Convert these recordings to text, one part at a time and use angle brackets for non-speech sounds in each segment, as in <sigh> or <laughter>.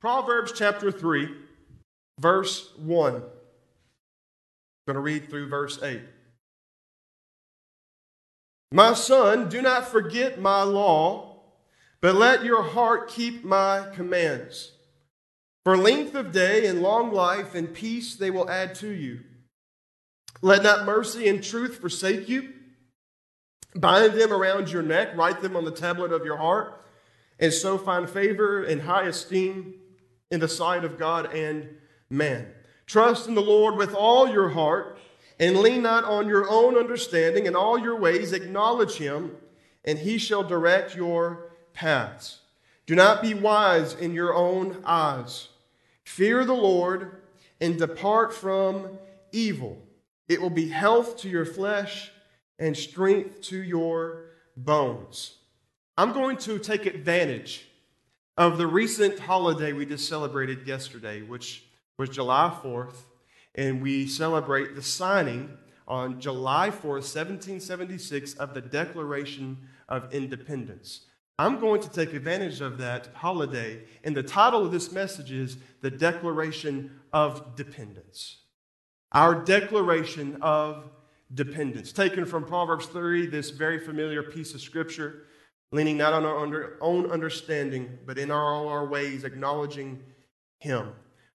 Proverbs chapter 3, verse 1. I'm going to read through verse 8. My son, do not forget my law, but let your heart keep my commands. For length of day and long life and peace they will add to you. Let not mercy and truth forsake you. Bind them around your neck, write them on the tablet of your heart, and so find favor and high esteem in the sight of God and man. Trust in the Lord with all your heart and lean not on your own understanding. In all your ways acknowledge him, and he shall direct your paths. Do not be wise in your own eyes. Fear the Lord and depart from evil. It will be health to your flesh and strength to your bones. I'm going to take advantage of the recent holiday we just celebrated yesterday, which was July 4th, and we celebrate the signing on July 4th, 1776, of the Declaration of Independence. I'm going to take advantage of that holiday, and the title of this message is The Declaration of Dependence. Our Declaration of Dependence, taken from Proverbs 3, this very familiar piece of scripture, leaning not on our under, own understanding, but in all our ways acknowledging Him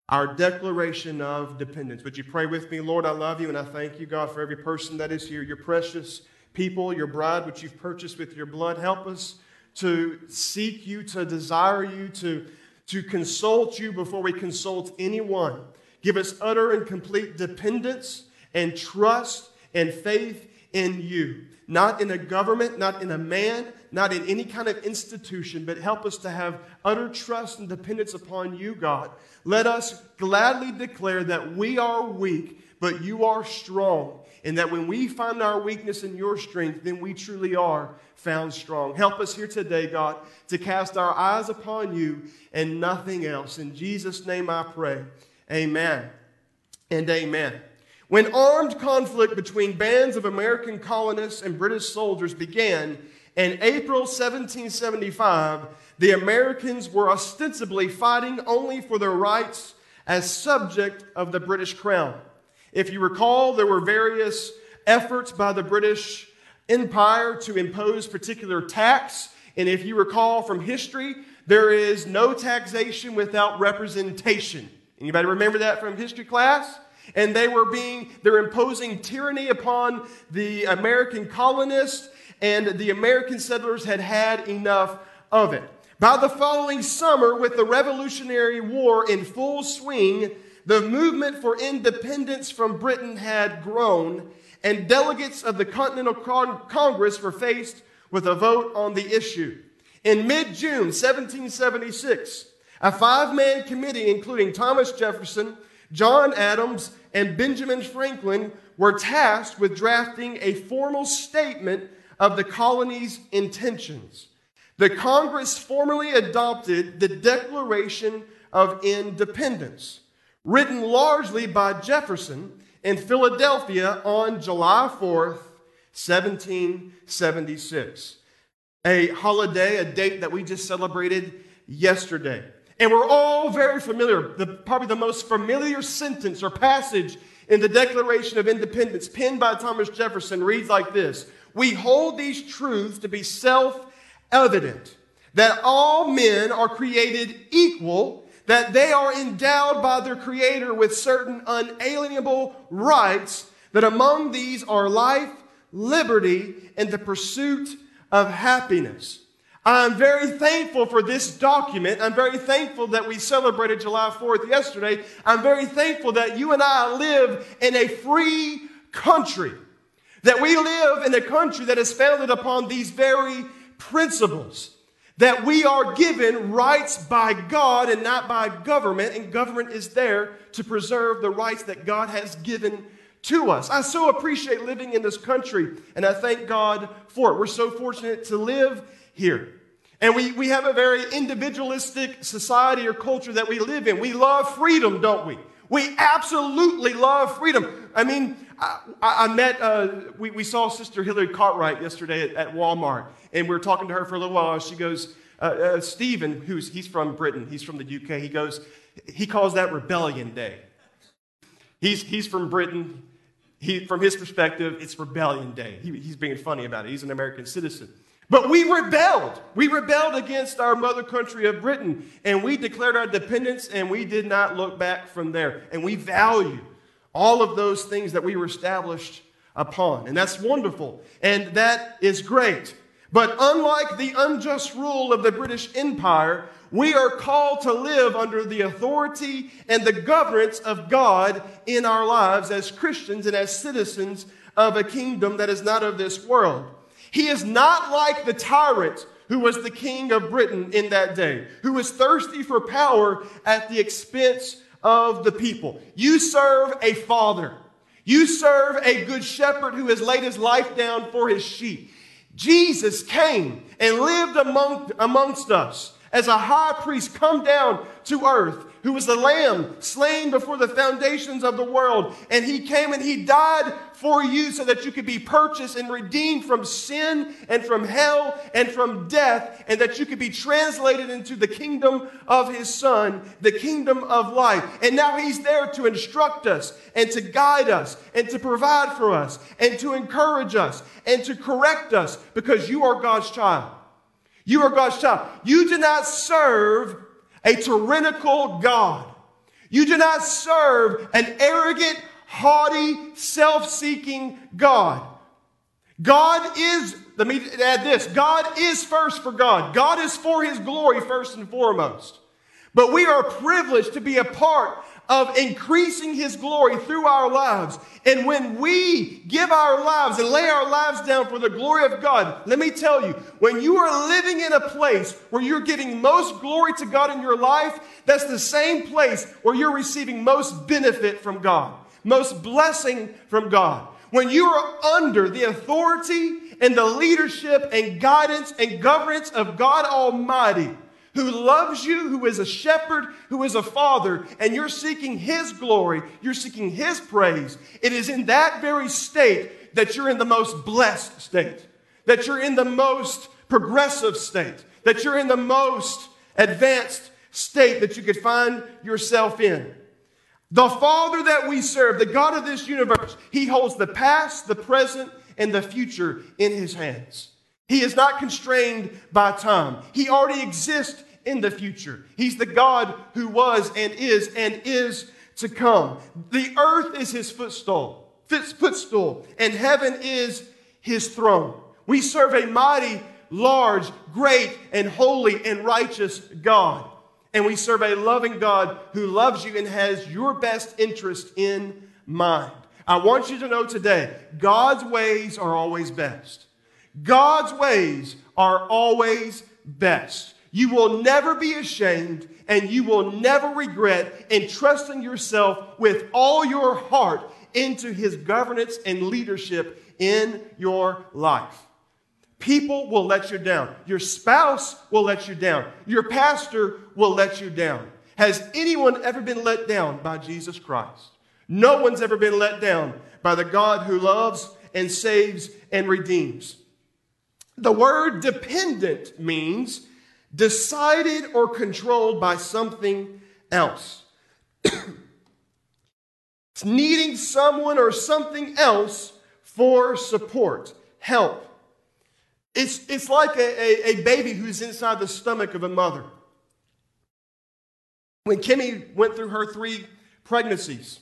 our declaration of dependence. Would you pray with me? Lord, I love you and I thank you, God, for every person that is here, your precious people, your bride, which you've purchased with your blood. Help us to seek you, to desire you, to, to consult you before we consult anyone. Give us utter and complete dependence and trust and faith in you. Not in a government, not in a man, not in any kind of institution, but help us to have utter trust and dependence upon you, God. Let us gladly declare that we are weak, but you are strong. And that when we find our weakness in your strength, then we truly are found strong. Help us here today, God, to cast our eyes upon you and nothing else. In Jesus' name I pray. Amen and amen. When armed conflict between bands of American colonists and British soldiers began in April 1775, the Americans were ostensibly fighting only for their rights as subject of the British crown. If you recall, there were various efforts by the British Empire to impose particular tax. And if you recall from history, there is no taxation without representation. Anybody remember that from history class? And they were being, they're imposing tyranny upon the American colonists, and the American settlers had had enough of it. By the following summer, with the Revolutionary War in full swing, the movement for independence from Britain had grown, and delegates of the Continental Congress were faced with a vote on the issue. In mid June 1776, a five man committee, including Thomas Jefferson, John Adams, and Benjamin Franklin, were tasked with drafting a formal statement of the colony's intentions. The Congress formally adopted the Declaration of Independence, written largely by Jefferson in Philadelphia on July 4th, 1776. A holiday, a date that we just celebrated yesterday. And we're all very familiar. The, probably the most familiar sentence or passage in the Declaration of Independence, penned by Thomas Jefferson, reads like this We hold these truths to be self evident that all men are created equal, that they are endowed by their Creator with certain unalienable rights, that among these are life, liberty, and the pursuit of happiness. I'm very thankful for this document. I'm very thankful that we celebrated July 4th yesterday. I'm very thankful that you and I live in a free country. That we live in a country that is founded upon these very principles. That we are given rights by God and not by government, and government is there to preserve the rights that God has given to us. I so appreciate living in this country, and I thank God for it. We're so fortunate to live here. And we, we have a very individualistic society or culture that we live in. We love freedom, don't we? We absolutely love freedom. I mean, I, I met, uh, we, we saw Sister Hillary Cartwright yesterday at, at, Walmart, and we were talking to her for a little while. She goes, uh, uh, Stephen, who's he's from Britain, he's from the UK. He goes, he calls that Rebellion Day. He's he's from Britain. He, from his perspective, it's Rebellion Day. He, he's being funny about it. He's an American citizen. But we rebelled. We rebelled against our mother country of Britain, and we declared our dependence, and we did not look back from there. And we value all of those things that we were established upon. And that's wonderful, and that is great. But unlike the unjust rule of the British Empire, we are called to live under the authority and the governance of God in our lives as Christians and as citizens of a kingdom that is not of this world. He is not like the tyrant who was the king of Britain in that day, who was thirsty for power at the expense of the people. You serve a father. You serve a good shepherd who has laid his life down for his sheep. Jesus came and lived among, amongst us as a high priest come down to earth who was the lamb slain before the foundations of the world. And he came and he died for you so that you could be purchased and redeemed from sin and from hell and from death, and that you could be translated into the kingdom of his son, the kingdom of life. And now he's there to instruct us and to guide us and to provide for us and to encourage us and to correct us because you are God's child. You are God's child. You do not serve a tyrannical God. You do not serve an arrogant, haughty, self seeking God. God is, let me add this God is first for God. God is for His glory first and foremost. But we are privileged to be a part of increasing His glory through our lives. And when we give our lives and lay our lives down for the glory of God, let me tell you, when you are living in a place where you're giving most glory to God in your life, that's the same place where you're receiving most benefit from God, most blessing from God. When you are under the authority and the leadership and guidance and governance of God Almighty, who loves you, who is a shepherd, who is a father, and you're seeking his glory, you're seeking his praise, it is in that very state that you're in the most blessed state, that you're in the most progressive state, that you're in the most advanced state that you could find yourself in. The Father that we serve, the God of this universe, He holds the past, the present, and the future in His hands. He is not constrained by time. He already exists in the future. He's the God who was and is and is to come. The earth is his footstool, footstool, and heaven is his throne. We serve a mighty, large, great, and holy and righteous God. And we serve a loving God who loves you and has your best interest in mind. I want you to know today God's ways are always best. God's ways are always best. You will never be ashamed and you will never regret entrusting yourself with all your heart into his governance and leadership in your life. People will let you down. Your spouse will let you down. Your pastor will let you down. Has anyone ever been let down by Jesus Christ? No one's ever been let down by the God who loves and saves and redeems. The word dependent means decided or controlled by something else. <clears throat> it's needing someone or something else for support, help. It's, it's like a, a, a baby who's inside the stomach of a mother. When Kimmy went through her three pregnancies,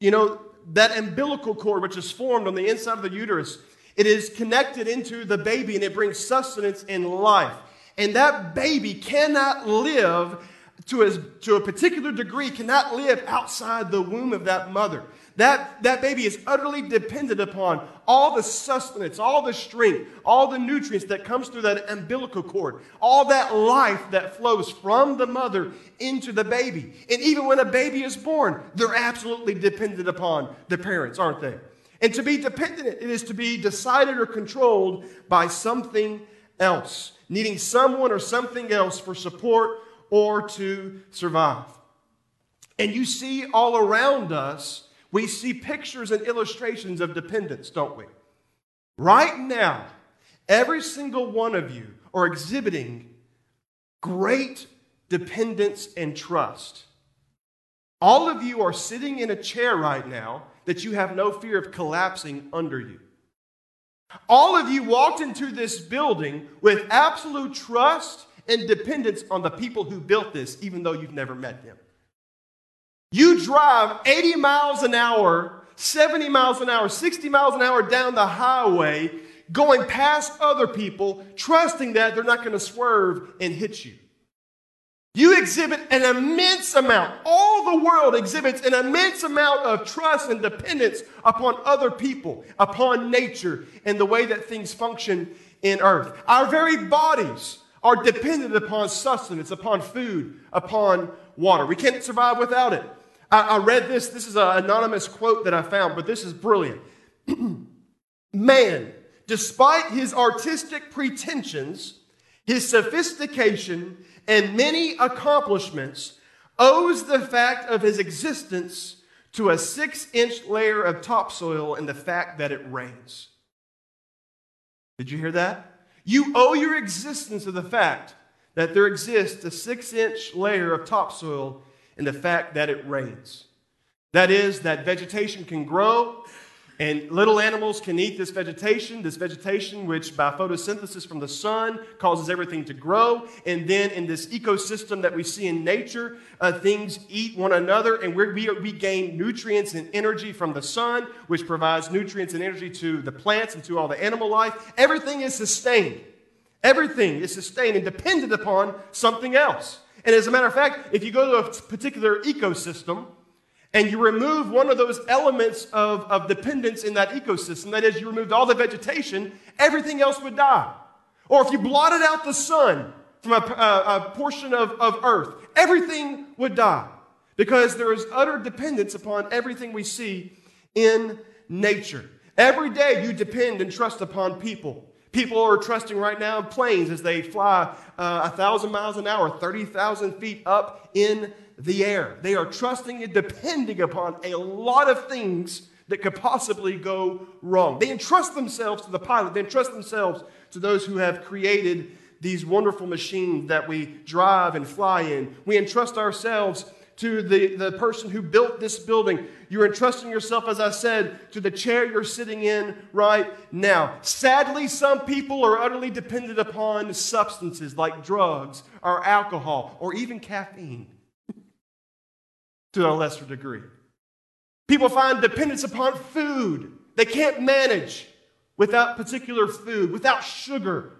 you know, that umbilical cord, which is formed on the inside of the uterus, it is connected into the baby and it brings sustenance and life. And that baby cannot live to a, to a particular degree, cannot live outside the womb of that mother. That, that baby is utterly dependent upon all the sustenance, all the strength, all the nutrients that comes through that umbilical cord, all that life that flows from the mother into the baby. And even when a baby is born, they're absolutely dependent upon the parents, aren't they? And to be dependent, it is to be decided or controlled by something else, needing someone or something else for support or to survive. And you see all around us, we see pictures and illustrations of dependence, don't we? Right now, every single one of you are exhibiting great dependence and trust. All of you are sitting in a chair right now that you have no fear of collapsing under you. All of you walked into this building with absolute trust and dependence on the people who built this, even though you've never met them. You drive 80 miles an hour, 70 miles an hour, 60 miles an hour down the highway, going past other people, trusting that they're not going to swerve and hit you. You exhibit an immense amount, all the world exhibits an immense amount of trust and dependence upon other people, upon nature, and the way that things function in earth. Our very bodies are dependent upon sustenance, upon food, upon water. We can't survive without it. I, I read this. This is an anonymous quote that I found, but this is brilliant. <clears throat> Man, despite his artistic pretensions, his sophistication, and many accomplishments, owes the fact of his existence to a six inch layer of topsoil and the fact that it rains. Did you hear that? You owe your existence to the fact that there exists a six inch layer of topsoil and the fact that it rains. That is, that vegetation can grow and little animals can eat this vegetation, this vegetation which by photosynthesis from the sun causes everything to grow. And then in this ecosystem that we see in nature, uh, things eat one another and we we, gain nutrients and energy from the sun, which provides nutrients and energy to the plants and to all the animal life. Everything is sustained. Everything is sustained and dependent upon something else. And as a matter of fact, if you go to a particular ecosystem, and you remove one of those elements of, of dependence in that ecosystem, that is, you removed all the vegetation, everything else would die. Or if you blotted out the sun from a, a, a portion of, of earth, everything would die. Because there is utter dependence upon everything we see in nature. Every day you depend and trust upon people. People are trusting right now in planes as they fly uh, a uh, thousand miles an hour, 30,000 feet up in the air. They are trusting and depending upon a lot of things that could possibly go wrong. They entrust themselves to the pilot, they entrust themselves to those who have created these wonderful machines that we drive and fly in. We entrust ourselves to the, the person who built this building. You're entrusting yourself, as I said, to the chair you're sitting in right now. Sadly, some people are utterly dependent upon substances like drugs or alcohol or even caffeine to a lesser degree. People find dependence upon food. They can't manage without particular food, without sugar,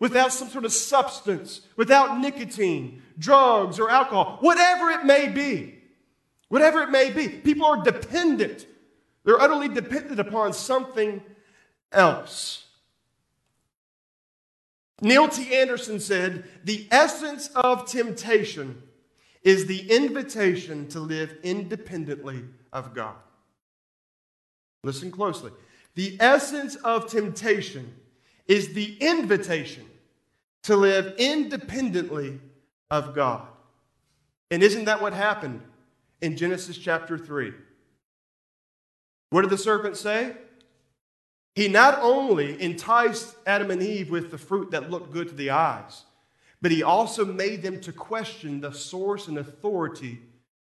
without some sort of substance, without nicotine, drugs, or alcohol, whatever it may be. Whatever it may be. People are dependent. They're utterly dependent upon something else. Neil T. Anderson said, The essence of temptation is the invitation to live independently of God. Listen closely. The essence of temptation is the invitation to live independently of God. And isn't that what happened in Genesis chapter 3? What did the serpent say? He not only enticed Adam and Eve with the fruit that looked good to the eyes, but he also made them to question the source and authority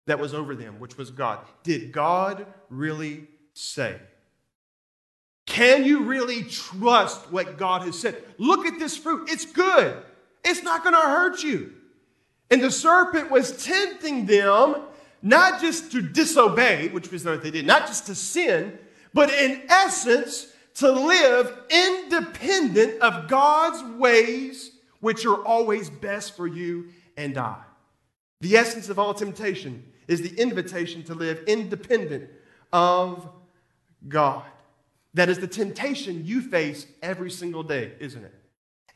that was over them, which was God. Did God really say? Can you really trust what God has said? Look at this fruit. It's good. It's not going to hurt you. And the serpent was tempting them not just to disobey, which was what they did, not just to sin, but in essence to live independent of God's ways which are always best for you and I. The essence of all temptation is the invitation to live independent of God. That is the temptation you face every single day, isn't it?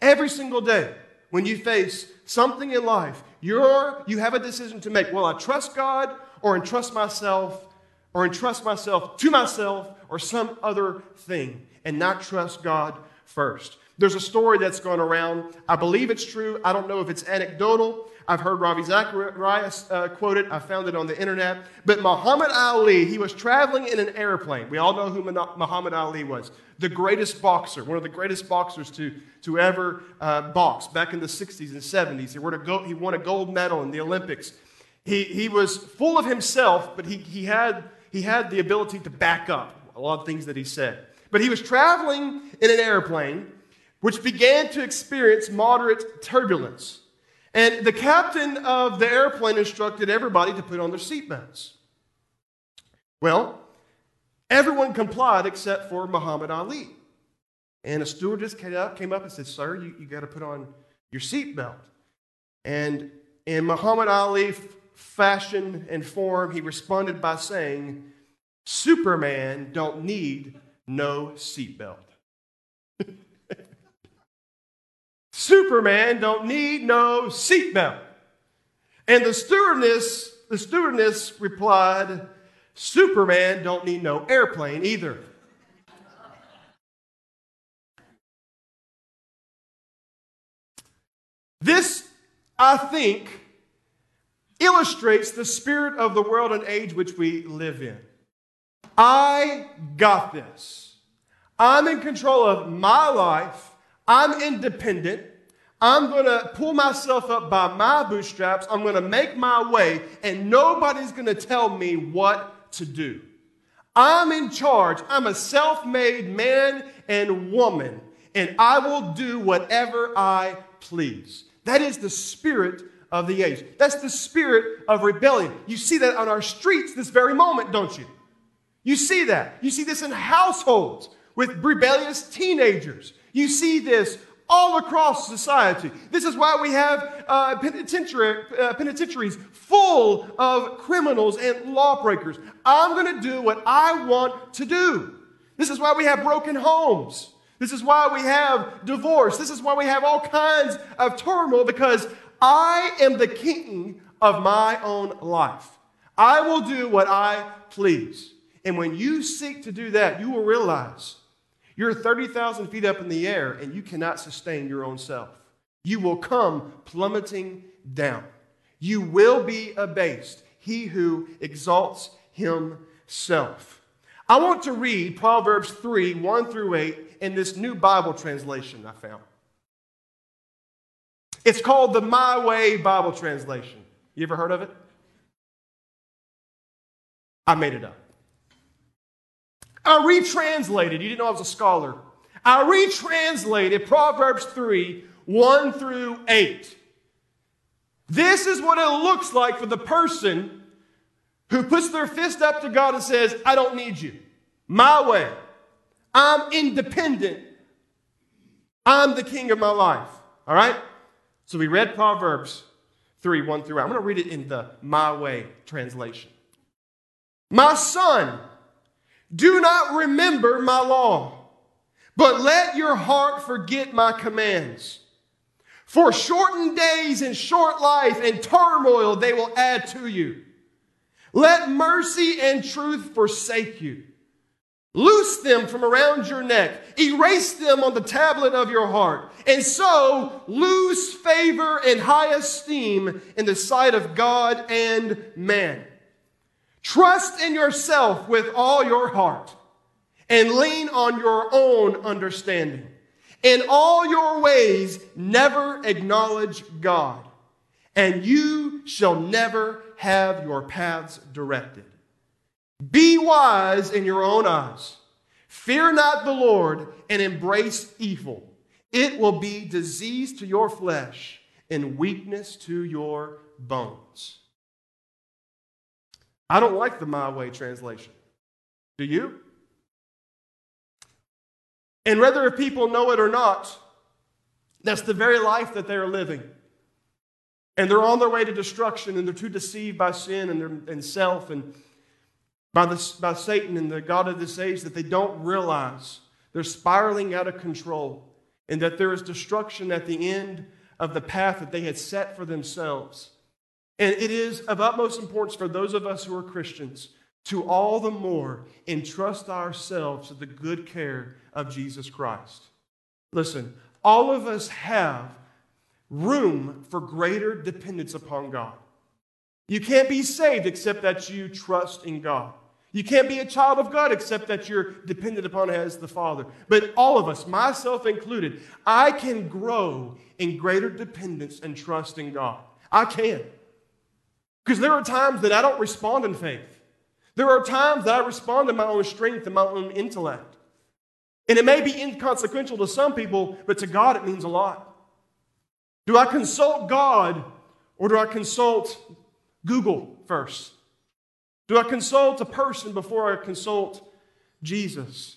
Every single day, when you face something in life, you're, you have a decision to make. Will I trust God or entrust myself or entrust myself to myself or some other thing and not trust God first? There's a story that's gone around. I believe it's true. I don't know if it's anecdotal. I've heard Ravi Zacharias uh, quoted. I found it on the internet. But Muhammad Ali, he was traveling in an airplane. We all know who Muhammad Ali was. The greatest boxer, one of the greatest boxers to, to ever uh, box back in the 60s and 70s. He won a gold, he won a gold medal in the Olympics. He, he was full of himself, but he, he, had, he had the ability to back up a lot of things that he said. But he was traveling in an airplane which began to experience moderate turbulence. And the captain of the airplane instructed everybody to put on their seatbelts. Well, everyone complied except for Muhammad Ali. And a stewardess came up, came up and said, Sir, you, you got to put on your seatbelt. And in Muhammad Ali fashion and form, he responded by saying, Superman don't need no seatbelt. Superman don't need no seatbelt. And the stewardess, the stewardess replied, Superman don't need no airplane either. This, I think, illustrates the spirit of the world and age which we live in. I got this. I'm in control of my life. I'm independent. I'm going to pull myself up by my bootstraps. I'm going to make my way, and nobody's going to tell me what to do. I'm in charge. I'm a self made man and woman, and I will do whatever I please. That is the spirit of the age. That's the spirit of rebellion. You see that on our streets this very moment, don't you? You see that. You see this in households with rebellious teenagers. You see this all across society. This is why we have uh, penitentiary, uh, penitentiaries full of criminals and lawbreakers. I'm going to do what I want to do. This is why we have broken homes. This is why we have divorce. This is why we have all kinds of turmoil because I am the king of my own life. I will do what I please. And when you seek to do that, you will realize you're 30,000 feet up in the air and you cannot sustain your own self. You will come plummeting down. You will be abased, he who exalts himself. I want to read Proverbs 3 1 through 8 in this new Bible translation I found. It's called the My Way Bible translation. You ever heard of it? I made it up. I retranslated, you didn't know I was a scholar. I retranslated Proverbs 3 1 through 8. This is what it looks like for the person who puts their fist up to God and says, I don't need you. My way. I'm independent. I'm the king of my life. All right? So we read Proverbs 3 1 through 8. I'm going to read it in the My Way translation. My son, do not remember my law, but let your heart forget my commands. For shortened days and short life and turmoil they will add to you. Let mercy and truth forsake you. Loose them from around your neck. Erase them on the tablet of your heart. And so lose favor and high esteem in the sight of God and man. Trust in yourself with all your heart and lean on your own understanding. In all your ways, never acknowledge God, and you shall never have your paths directed. Be wise in your own eyes. Fear not the Lord and embrace evil. It will be disease to your flesh and weakness to your bones. I don't like the My Way translation. Do you? And whether if people know it or not, that's the very life that they are living. And they're on their way to destruction and they're too deceived by sin and, and self and by, the, by Satan and the God of this age that they don't realize they're spiraling out of control and that there is destruction at the end of the path that they had set for themselves. And it is of utmost importance for those of us who are Christians to all the more entrust ourselves to the good care of Jesus Christ. Listen, all of us have room for greater dependence upon God. You can't be saved except that you trust in God. You can't be a child of God except that you're dependent upon as the Father. But all of us, myself included, I can grow in greater dependence and trust in God. I can. Because there are times that I don't respond in faith. There are times that I respond in my own strength and my own intellect. And it may be inconsequential to some people, but to God it means a lot. Do I consult God or do I consult Google first? Do I consult a person before I consult Jesus?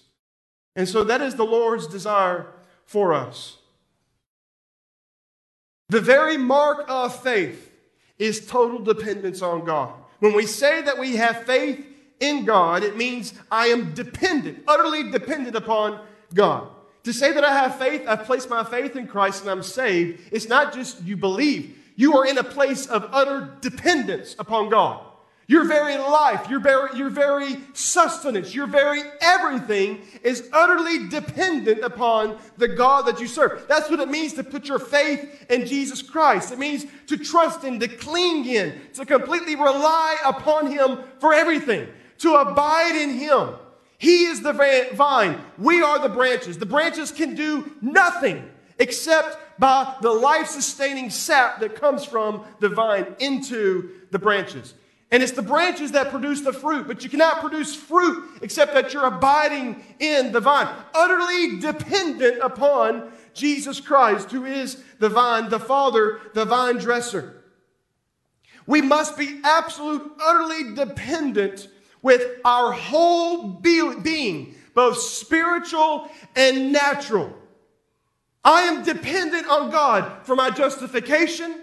And so that is the Lord's desire for us. The very mark of faith is total dependence on God. When we say that we have faith in God, it means I am dependent, utterly dependent upon God. To say that I have faith, I've placed my faith in Christ and I'm saved, it's not just you believe. You are in a place of utter dependence upon God. Your very life, your very, your very sustenance, your very everything is utterly dependent upon the God that you serve. That's what it means to put your faith in Jesus Christ. It means to trust in, to cling in, to completely rely upon Him for everything, to abide in Him. He is the vine. We are the branches. The branches can do nothing except by the life sustaining sap that comes from the vine into the branches. And it's the branches that produce the fruit, but you cannot produce fruit except that you're abiding in the vine, utterly dependent upon Jesus Christ, who is the vine, the Father, the vine dresser. We must be absolute, utterly dependent with our whole being, both spiritual and natural. I am dependent on God for my justification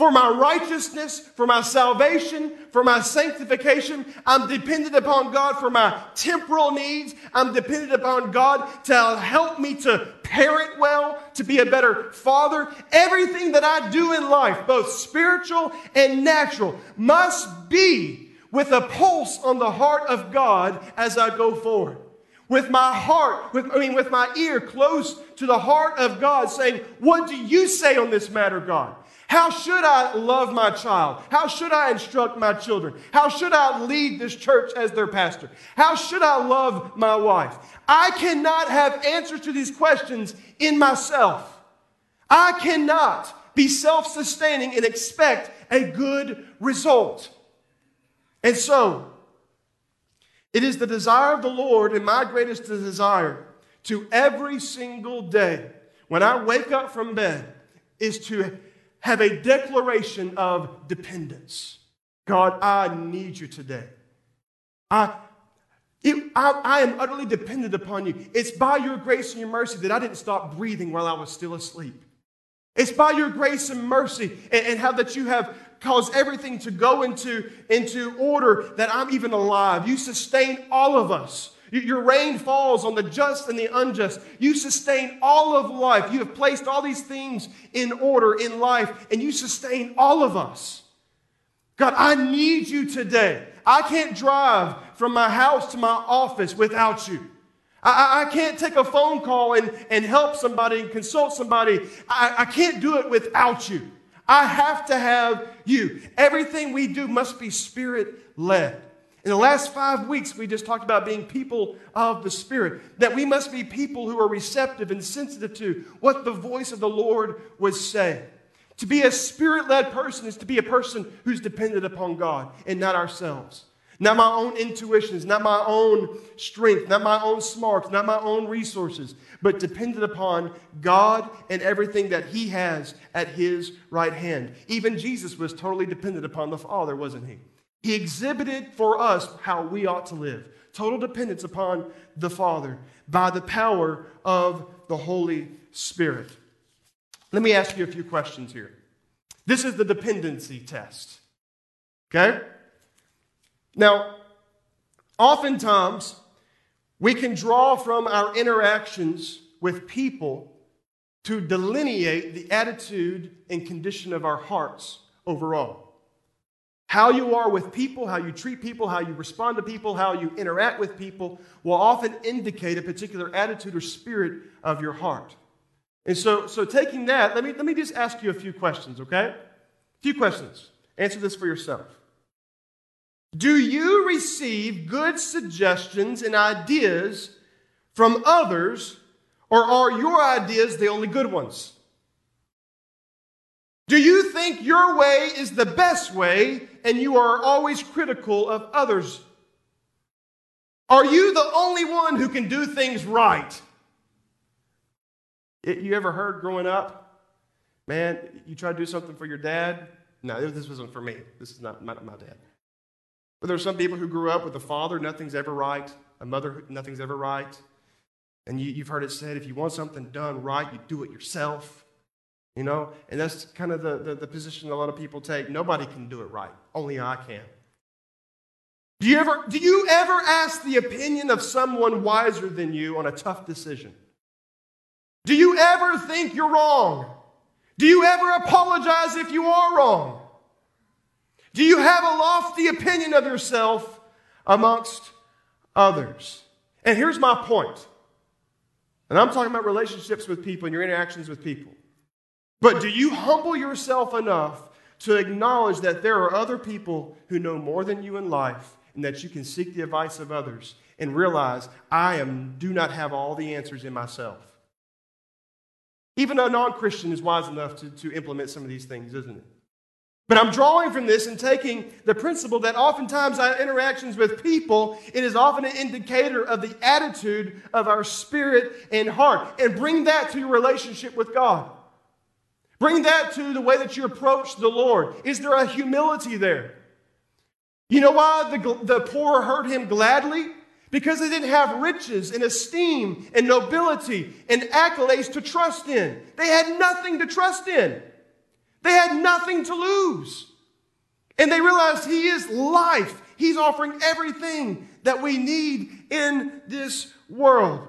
for my righteousness, for my salvation, for my sanctification. I'm dependent upon God for my temporal needs. I'm dependent upon God to help me to parent well, to be a better father. Everything that I do in life, both spiritual and natural, must be with a pulse on the heart of God as I go forward with my heart, with, I mean, with my ear close to the heart of God, saying, What do you say on this matter, God? How should I love my child? How should I instruct my children? How should I lead this church as their pastor? How should I love my wife? I cannot have answers to these questions in myself. I cannot be self sustaining and expect a good result. And so, it is the desire of the Lord and my greatest desire to every single day when I wake up from bed is to have a declaration of dependence. God, I need you today. I, it, I, I, am utterly dependent upon you. It's by your grace and your mercy that I didn't stop breathing while I was still asleep. It's by your grace and mercy and, and how that you have caused everything to go into, into order that I'm even alive. You sustain all of us. Your rain falls on the just and the unjust. You sustain all of life. You have placed all these things in order in life, and you sustain all of us. God, I need you today. I can't drive from my house to my office without you. I, I can't take a phone call and, and help somebody and consult somebody. I, I can't do it without you. I have to have you. Everything we do must be spirit led. In the last five weeks, we just talked about being people of the Spirit, that we must be people who are receptive and sensitive to what the voice of the Lord would say. To be a spirit led person is to be a person who's dependent upon God and not ourselves. Not my own intuitions, not my own strength, not my own smarts, not my own resources, but dependent upon God and everything that He has at His right hand. Even Jesus was totally dependent upon the Father, wasn't He? He exhibited for us how we ought to live total dependence upon the Father by the power of the Holy Spirit. Let me ask you a few questions here. This is the dependency test. Okay? Now, oftentimes, we can draw from our interactions with people to delineate the attitude and condition of our hearts overall. How you are with people, how you treat people, how you respond to people, how you interact with people will often indicate a particular attitude or spirit of your heart. And so, so taking that, let me, let me just ask you a few questions, okay? A few questions. Answer this for yourself. Do you receive good suggestions and ideas from others, or are your ideas the only good ones? Do you think your way is the best way and you are always critical of others? Are you the only one who can do things right? You ever heard growing up, man, you try to do something for your dad? No, this wasn't for me. This is not my, my dad. But there are some people who grew up with a father, nothing's ever right, a mother, nothing's ever right. And you, have heard it said, if you want something done right, you do it yourself. You know? And that's kind of the, the, the position a lot of people take. Nobody can do it right, only I can. Do you, ever, do you ever ask the opinion of someone wiser than you on a tough decision? Do you ever think you're wrong? Do you ever apologize if you are wrong? Do you have a lofty opinion of yourself amongst others? And here's my point. And I'm talking about relationships with people and your interactions with people. But do you humble yourself enough to acknowledge that there are other people who know more than you in life and that you can seek the advice of others and realize I am, do not have all the answers in myself? Even a non Christian is wise enough to, to implement some of these things, isn't it? But I'm drawing from this and taking the principle that oftentimes our interactions with people, it is often an indicator of the attitude of our spirit and heart. And bring that to your relationship with God. Bring that to the way that you approach the Lord. Is there a humility there? You know why the, the poor heard him gladly? Because they didn't have riches and esteem and nobility and accolades to trust in. They had nothing to trust in. They had nothing to lose. And they realized He is life. He's offering everything that we need in this world.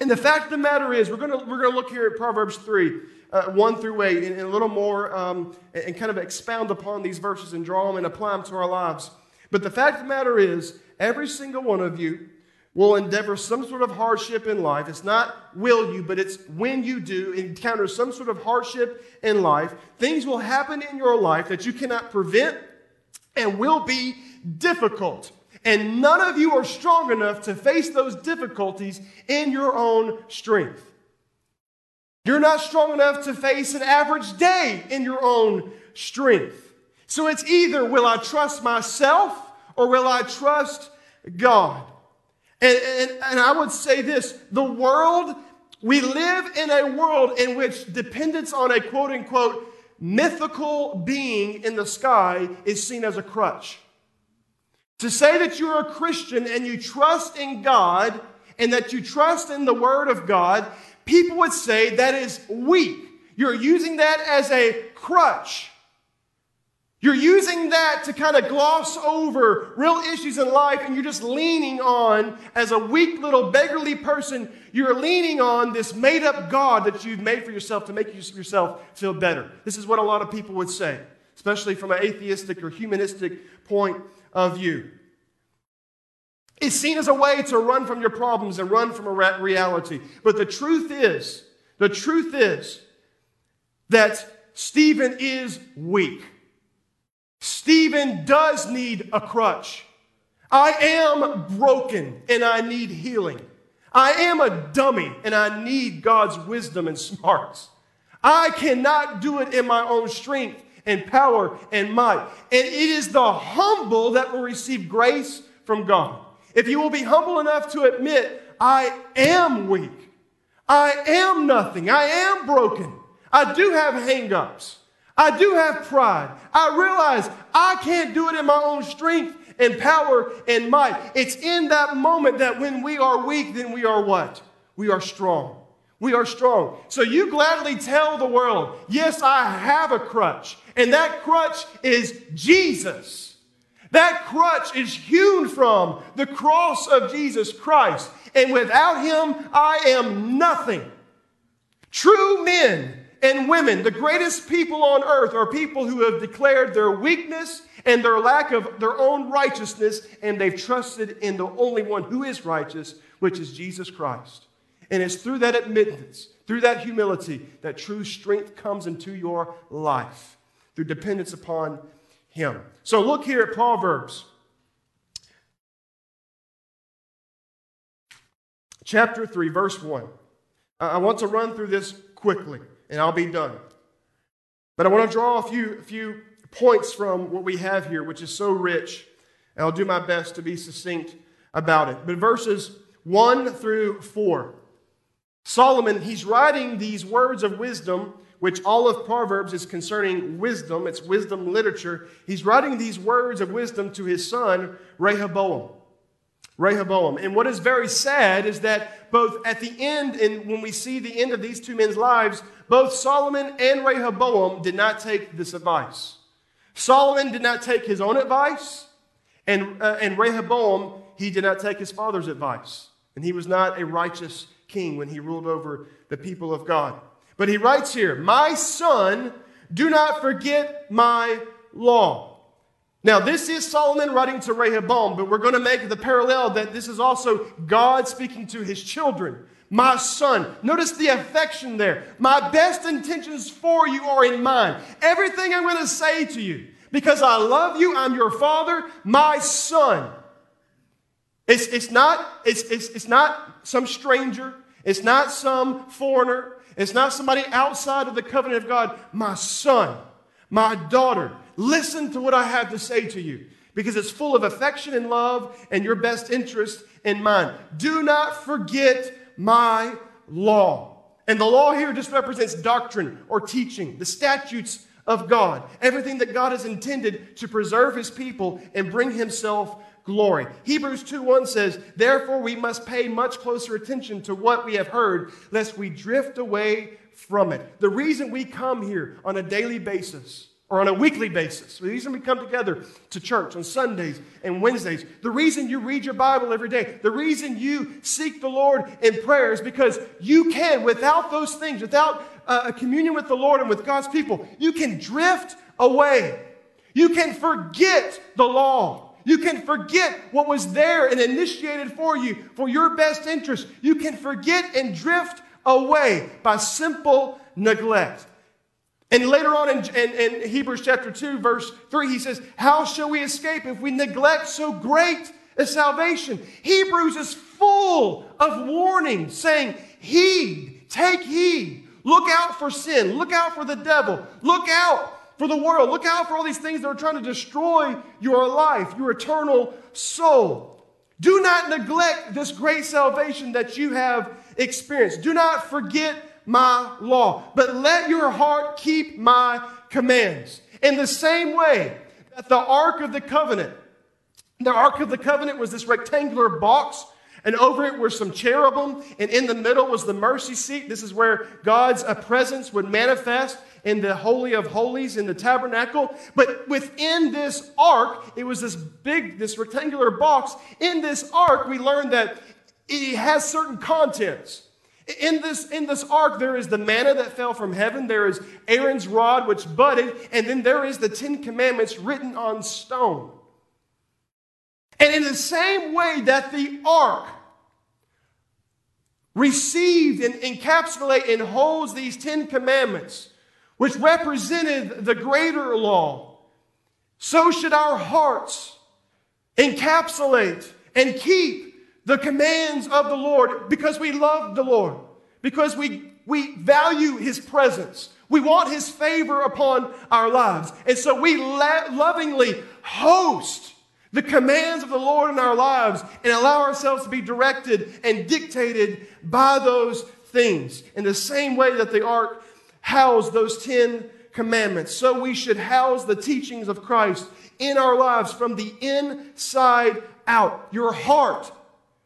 And the fact of the matter is, we're going to, we're going to look here at Proverbs 3, uh, 1 through 8, and, and a little more, um, and, and kind of expound upon these verses and draw them and apply them to our lives. But the fact of the matter is, every single one of you will endeavor some sort of hardship in life. It's not will you, but it's when you do encounter some sort of hardship in life, things will happen in your life that you cannot prevent and will be difficult. And none of you are strong enough to face those difficulties in your own strength. You're not strong enough to face an average day in your own strength. So it's either will I trust myself or will I trust God? And, and, and I would say this the world, we live in a world in which dependence on a quote unquote mythical being in the sky is seen as a crutch. To say that you're a Christian and you trust in God and that you trust in the Word of God, people would say that is weak. You're using that as a crutch. You're using that to kind of gloss over real issues in life, and you're just leaning on, as a weak little beggarly person, you're leaning on this made up God that you've made for yourself to make yourself feel better. This is what a lot of people would say, especially from an atheistic or humanistic point of view. It's seen as a way to run from your problems and run from a reality. But the truth is, the truth is that Stephen is weak. Stephen does need a crutch. I am broken and I need healing. I am a dummy and I need God's wisdom and smarts. I cannot do it in my own strength and power and might. And it is the humble that will receive grace from God. If you will be humble enough to admit, I am weak, I am nothing, I am broken, I do have hangups. I do have pride. I realize I can't do it in my own strength and power and might. It's in that moment that when we are weak, then we are what? We are strong. We are strong. So you gladly tell the world, yes, I have a crutch. And that crutch is Jesus. That crutch is hewn from the cross of Jesus Christ. And without him, I am nothing. True men and women, the greatest people on earth, are people who have declared their weakness and their lack of their own righteousness, and they've trusted in the only one who is righteous, which is Jesus Christ. And it's through that admittance, through that humility, that true strength comes into your life through dependence upon Him. So look here at Proverbs. Chapter 3, verse 1. I want to run through this quickly, and I'll be done. But I want to draw a few, a few points from what we have here, which is so rich. And I'll do my best to be succinct about it. But verses 1 through 4. Solomon, he's writing these words of wisdom, which all of Proverbs is concerning wisdom. It's wisdom literature. He's writing these words of wisdom to his son, Rehoboam. Rehoboam. And what is very sad is that both at the end and when we see the end of these two men's lives, both Solomon and Rehoboam did not take this advice. Solomon did not take his own advice, and, uh, and Rehoboam, he did not take his father's advice. And he was not a righteous king when he ruled over the people of God. But he writes here, My son, do not forget my law. Now, this is Solomon writing to Rehoboam, but we're going to make the parallel that this is also God speaking to his children. My son. Notice the affection there. My best intentions for you are in mind. Everything I'm going to say to you, because I love you, I'm your father, my son. It's, it's, not, it's, it's, it's not some stranger. It's not some foreigner. It's not somebody outside of the covenant of God. My son, my daughter, listen to what I have to say to you because it's full of affection and love and your best interest in mind. Do not forget my law. And the law here just represents doctrine or teaching, the statutes of God, everything that God has intended to preserve his people and bring himself glory. Hebrews 2:1 says, "Therefore we must pay much closer attention to what we have heard, lest we drift away from it." The reason we come here on a daily basis or on a weekly basis, the reason we come together to church on Sundays and Wednesdays, the reason you read your Bible every day, the reason you seek the Lord in prayer is because you can, without those things, without uh, a communion with the Lord and with God's people, you can drift away. You can forget the law. You can forget what was there and initiated for you for your best interest. You can forget and drift away by simple neglect. And later on in, in, in, Hebrews chapter 2, verse 3, he says, How shall we escape if we neglect so great a salvation? Hebrews is full of warning, saying, Heed, take heed, look out for sin, look out for the devil, look out for the world. Look out for all these things that are trying to destroy your life, your eternal soul. Do not neglect this great salvation that you have experienced. Do not forget my law, but let your heart keep my commands. In the same way that the Ark of the Covenant, the Ark of the Covenant was this rectangular box and over it were some cherubim, and in the middle was the mercy seat. This is where God's presence would manifest in the Holy of Holies in the tabernacle. But within this ark, it was this big, this rectangular box. In this ark, we learned that it has certain contents. In this, in this ark, there is the manna that fell from heaven. There is Aaron's rod, which budded. And then there is the Ten Commandments written on stone. And in the same way that the ark received and encapsulated and holds these Ten Commandments, which represented the greater law, so should our hearts encapsulate and keep the commands of the Lord because we love the Lord, because we, we value His presence. We want His favor upon our lives. And so we la- lovingly host the commands of the Lord in our lives and allow ourselves to be directed and dictated by those things. In the same way that the ark housed those 10 commandments, so we should house the teachings of Christ in our lives from the inside out. Your heart,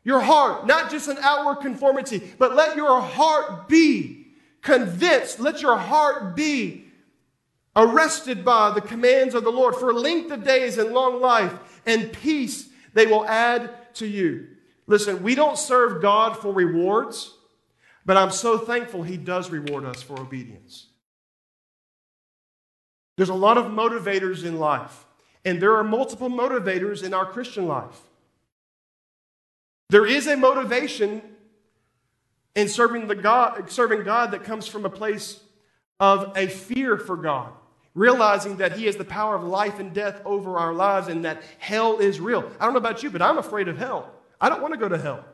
your heart, not just an outward conformity, but let your heart be convinced, let your heart be arrested by the commands of the Lord for length of days and long life and peace they will add to you. Listen, we don't serve God for rewards, but I'm so thankful He does reward us for obedience. There's a lot of motivators in life, and there are multiple motivators in our Christian life. There is a motivation in serving, the God, serving God that comes from a place of a fear for God, realizing that He has the power of life and death over our lives and that hell is real. I don't know about you, but I'm afraid of hell. I don't want to go to hell.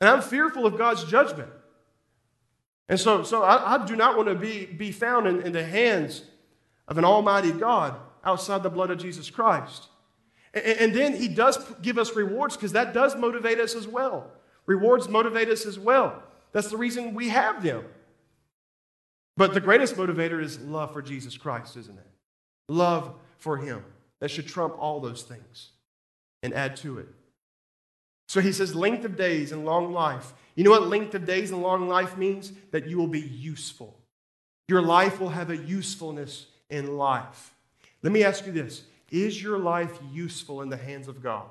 And I'm fearful of God's judgment. And so, so I, I do not want to be, be found in, in the hands of an almighty God outside the blood of Jesus Christ. And, and then he does give us rewards because that does motivate us as well. Rewards motivate us as well. That's the reason we have them. But the greatest motivator is love for Jesus Christ, isn't it? Love for him. That should trump all those things and add to it. So he says, length of days and long life. You know what length of days and long life means? That you will be useful. Your life will have a usefulness in life. Let me ask you this Is your life useful in the hands of God?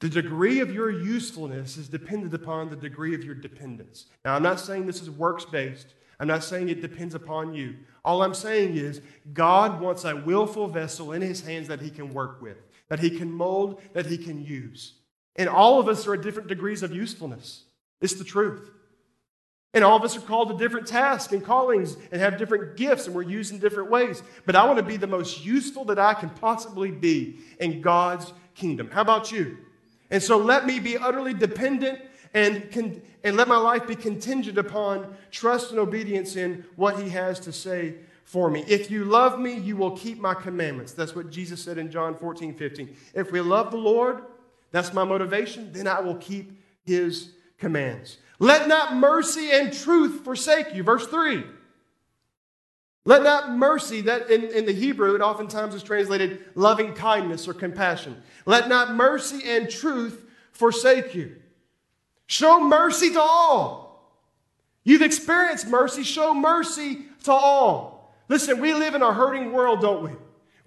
The degree of your usefulness is dependent upon the degree of your dependence. Now, I'm not saying this is works based. I'm not saying it depends upon you. All I'm saying is God wants a willful vessel in his hands that he can work with, that he can mold, that he can use. And all of us are at different degrees of usefulness. It's the truth. And all of us are called to different tasks and callings and have different gifts, and we're used in different ways. But I want to be the most useful that I can possibly be in God's kingdom. How about you? And so let me be utterly dependent and, con- and let my life be contingent upon trust and obedience in what He has to say for me. If you love me, you will keep my commandments. That's what Jesus said in John 14, 15. If we love the Lord, that's my motivation, then I will keep His commands. Let not mercy and truth forsake you. Verse 3. Let not mercy, that in, in the Hebrew, it oftentimes is translated loving kindness or compassion. Let not mercy and truth forsake you. Show mercy to all. You've experienced mercy, show mercy to all. Listen, we live in a hurting world, don't we?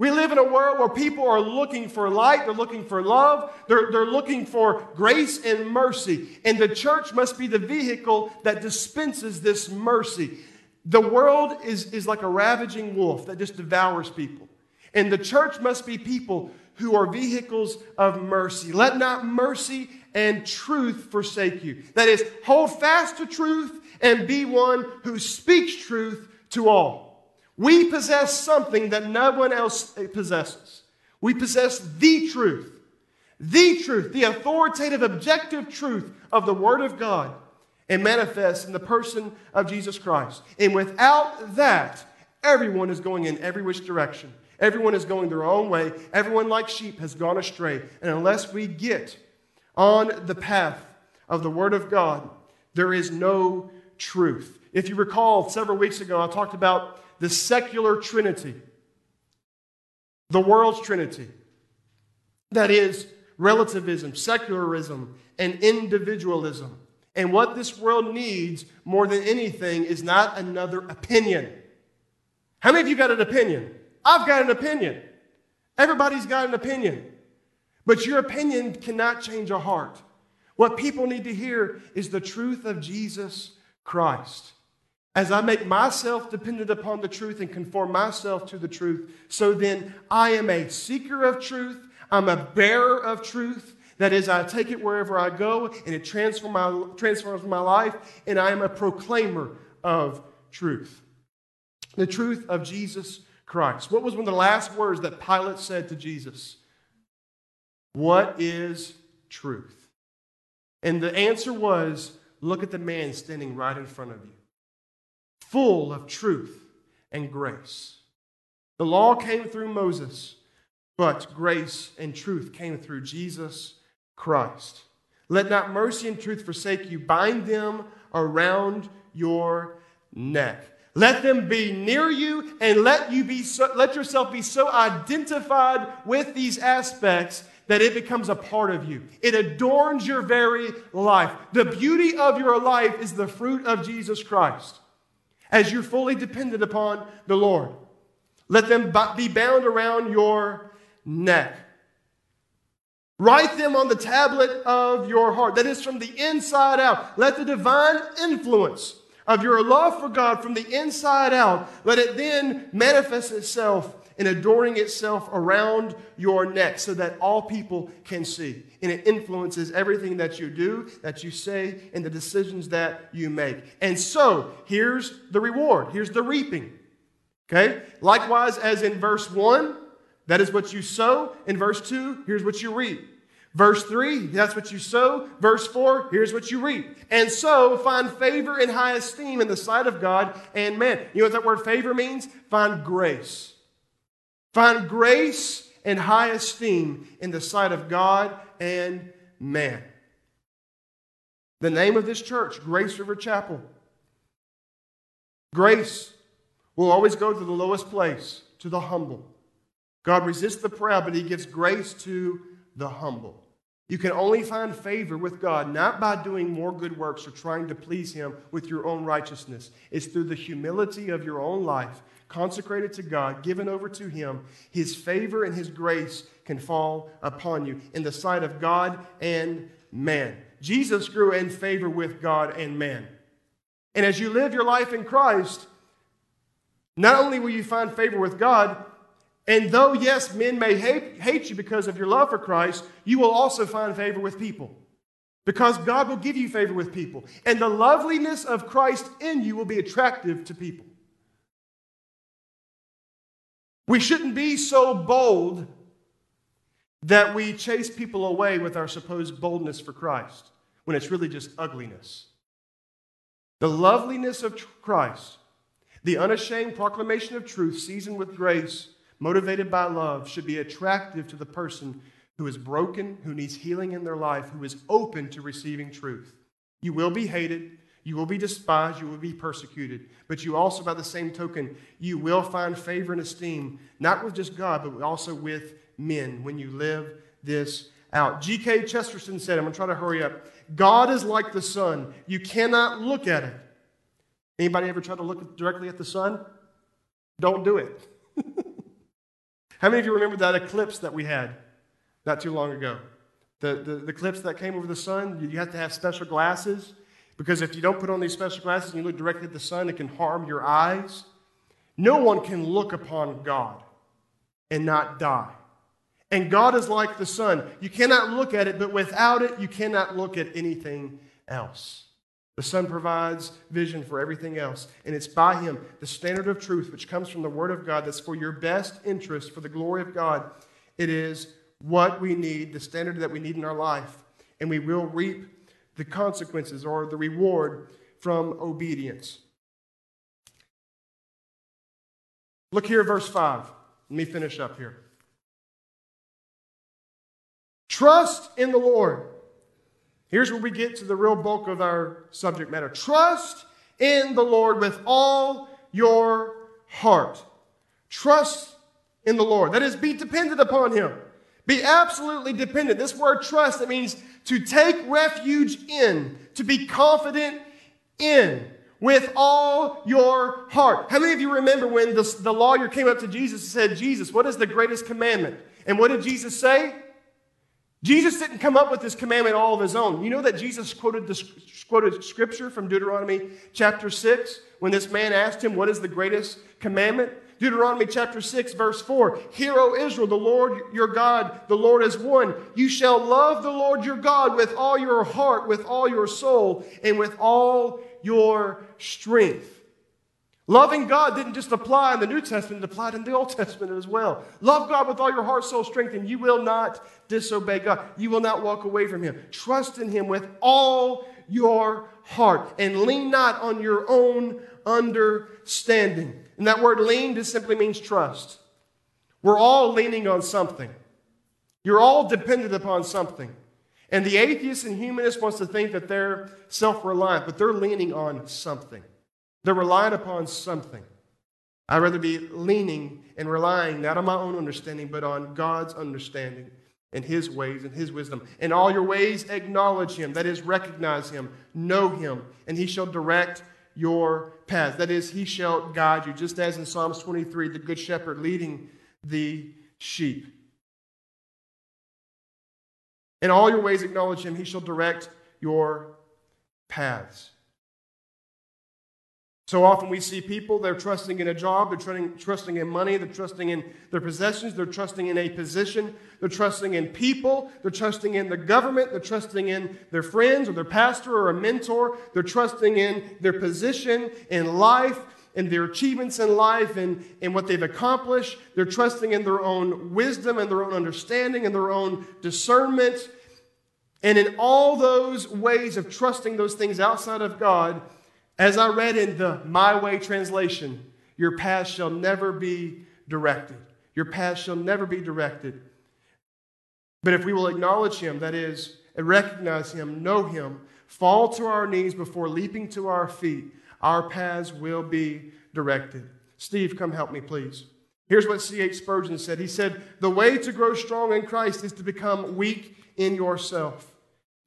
We live in a world where people are looking for light, they're looking for love, they're, they're looking for grace and mercy. And the church must be the vehicle that dispenses this mercy. The world is, is like a ravaging wolf that just devours people. And the church must be people who are vehicles of mercy. Let not mercy and truth forsake you. That is, hold fast to truth and be one who speaks truth to all. We possess something that no one else possesses. We possess the truth, the truth, the authoritative, objective truth of the Word of God and manifest in the person of Jesus Christ. And without that, everyone is going in every which direction. Everyone is going their own way. Everyone, like sheep, has gone astray. And unless we get on the path of the Word of God, there is no truth. If you recall, several weeks ago, I talked about the secular trinity, the world's trinity. That is relativism, secularism, and individualism. And what this world needs more than anything is not another opinion. How many of you got an opinion? I've got an opinion. Everybody's got an opinion. But your opinion cannot change a heart. What people need to hear is the truth of Jesus Christ. As I make myself dependent upon the truth and conform myself to the truth, so then I am a seeker of truth, I'm a bearer of truth. That is, I take it wherever I go and it transform my, transforms my life, and I am a proclaimer of truth. The truth of Jesus Christ. What was one of the last words that Pilate said to Jesus? What is truth? And the answer was look at the man standing right in front of you full of truth and grace. The law came through Moses, but grace and truth came through Jesus Christ. Let not mercy and truth forsake you. Bind them around your neck. Let them be near you and let you be so, let yourself be so identified with these aspects that it becomes a part of you. It adorns your very life. The beauty of your life is the fruit of Jesus Christ as you're fully dependent upon the Lord. Let them be bound around your neck. Write them on the tablet of your heart. That is from the inside out. Let the divine influence of your love for God from the inside out, let it then manifest itself in adorning itself around your neck so that all people can see. And it influences everything that you do, that you say, and the decisions that you make. And so, here's the reward. Here's the reaping. Okay? Likewise, as in verse 1, that is what you sow. In verse 2, here's what you reap. Verse 3, that's what you sow. Verse 4, here's what you reap. And so find favor and high esteem in the sight of God and man. You know what that word favor means? Find grace. Find grace and high esteem in the sight of God and man. The name of this church, Grace River Chapel. Grace will always go to the lowest place, to the humble. God resists the proud, but he gives grace to the humble. You can only find favor with God not by doing more good works or trying to please Him with your own righteousness. It's through the humility of your own life, consecrated to God, given over to Him. His favor and His grace can fall upon you in the sight of God and man. Jesus grew in favor with God and man. And as you live your life in Christ, not only will you find favor with God, and though, yes, men may hate, hate you because of your love for Christ, you will also find favor with people. Because God will give you favor with people. And the loveliness of Christ in you will be attractive to people. We shouldn't be so bold that we chase people away with our supposed boldness for Christ when it's really just ugliness. The loveliness of Christ, the unashamed proclamation of truth seasoned with grace, motivated by love, should be attractive to the person who is broken, who needs healing in their life, who is open to receiving truth. You will be hated, you will be despised, you will be persecuted, but you also, by the same token, you will find favor and esteem, not with just God, but also with men when you live this out. G.K. Chesterton said, I'm going to try to hurry up. God is like the sun. You cannot look at it. Anybody ever try to look directly at the sun? Don't do it. How many of you remember that eclipse that we had not too long ago? The, the, the eclipse that came over the sun, you have to have special glasses because if you don't put on these special glasses and you look directly at the sun, it can harm your eyes. No one can look upon God and not die. And God is like the sun. You cannot look at it, but without it, you cannot look at anything else. The Son provides vision for everything else, and it's by Him, the standard of truth, which comes from the Word of God, that's for your best interest, for the glory of God. It is what we need, the standard that we need in our life, and we will reap the consequences or the reward from obedience. Look here, verse 5. Let me finish up here. Trust in the Lord Here's where we get to the real bulk of our subject matter. Trust in the Lord with all your heart. Trust in the Lord. That is, be dependent upon Him. Be absolutely dependent. This word trust, it means to take refuge in, to be confident in with all your heart. How many of you remember when the, the lawyer came up to Jesus and said, Jesus, what is the greatest commandment? And what did Jesus say? Jesus didn't come up with this commandment all of his own. You know that Jesus quoted, the, quoted scripture from Deuteronomy chapter 6 when this man asked him, What is the greatest commandment? Deuteronomy chapter 6, verse 4 Hear, O Israel, the Lord your God, the Lord is one. You shall love the Lord your God with all your heart, with all your soul, and with all your strength. Loving God didn't just apply in the New Testament, it applied in the Old Testament as well. Love God with all your heart, soul, strength, and you will not disobey God. You will not walk away from Him. Trust in Him with all your heart and lean not on your own understanding. And that word lean just simply means trust. We're all leaning on something. You're all dependent upon something. And the atheist and humanist wants to think that they're self reliant, but they're leaning on something. They're relying upon something. I'd rather be leaning and relying not on my own understanding, but on God's understanding and His ways and His wisdom. In all your ways, acknowledge Him. That is, recognize Him, know Him, and He shall direct your path. That is, He shall guide you, just as in Psalms 23, the Good Shepherd leading the sheep. In all your ways, acknowledge Him. He shall direct your paths. So often we see people, they're trusting in a job, they're trusting, trusting in money, they're trusting in their possessions, they're trusting in a position, they're trusting in people, they're trusting in the government, they're trusting in their friends or their pastor or a mentor, they're trusting in their position in life and their achievements in life and, and what they've accomplished. They're trusting in their own wisdom and their own understanding and their own discernment. And in all those ways of trusting those things outside of God, as I read in the My Way translation, your path shall never be directed. Your path shall never be directed. But if we will acknowledge Him, that is, recognize Him, know Him, fall to our knees before leaping to our feet, our paths will be directed. Steve, come help me, please. Here's what C.H. Spurgeon said He said, The way to grow strong in Christ is to become weak in yourself.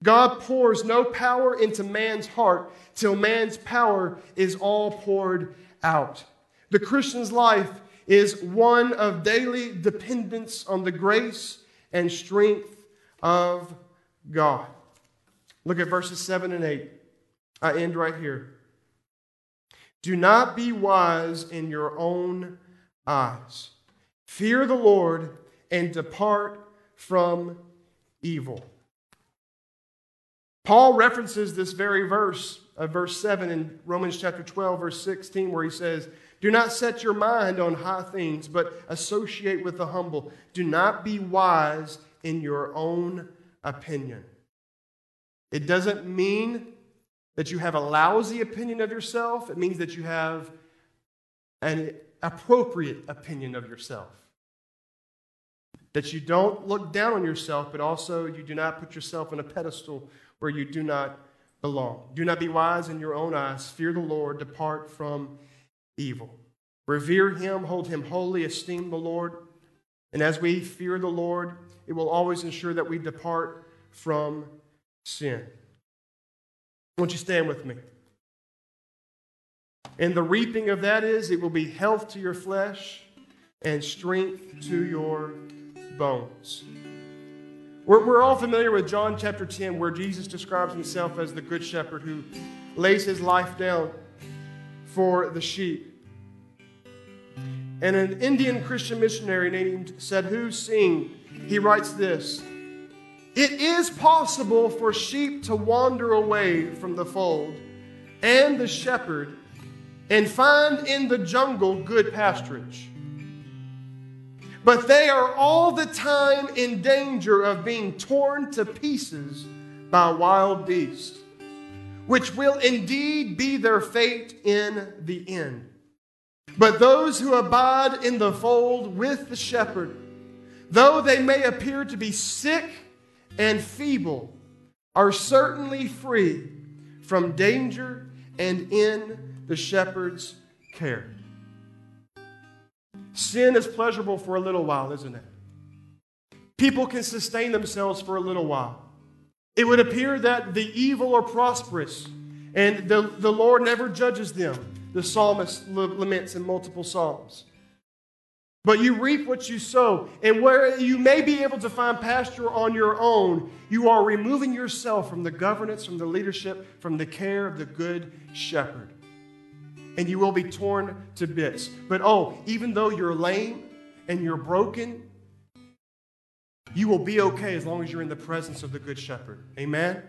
God pours no power into man's heart till man's power is all poured out. The Christian's life is one of daily dependence on the grace and strength of God. Look at verses 7 and 8. I end right here. Do not be wise in your own eyes. Fear the Lord and depart from evil. Paul references this very verse, uh, verse 7 in Romans chapter 12, verse 16, where he says, Do not set your mind on high things, but associate with the humble. Do not be wise in your own opinion. It doesn't mean that you have a lousy opinion of yourself, it means that you have an appropriate opinion of yourself. That you don't look down on yourself, but also you do not put yourself on a pedestal where you do not belong. Do not be wise in your own eyes. Fear the Lord. Depart from evil. Revere him, hold him holy, esteem the Lord. And as we fear the Lord, it will always ensure that we depart from sin. Won't you stand with me? And the reaping of that is it will be health to your flesh and strength to your bones. We're, we're all familiar with John chapter 10, where Jesus describes himself as the good shepherd who lays his life down for the sheep. And an Indian Christian missionary named Sadhu Singh, he writes this It is possible for sheep to wander away from the fold and the shepherd and find in the jungle good pasturage but they are all the time in danger of being torn to pieces by wild beasts, which will indeed be their fate in the end. But those who abide in the fold with the shepherd, though they may appear to be sick and feeble, are certainly free from danger and in the shepherd's care. Sin is pleasurable for a little while, isn't it? People can sustain themselves for a little while. It would appear that the evil are prosperous and the, the Lord never judges them. The psalmist laments in multiple psalms. But you reap what you sow. And where you may be able to find pasture on your own, you are removing yourself from the governance, from the leadership, from the care of the good shepherd and you will be torn to bits. But oh, even though you're lame and you're broken, you will be okay as long as you're in the presence of the Good Shepherd. Amen?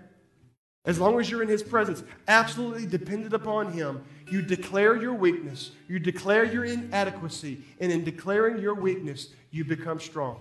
As long as you're in his presence, absolutely dependent upon him, you declare your weakness, you declare your inadequacy, and in declaring your weakness, you become strong.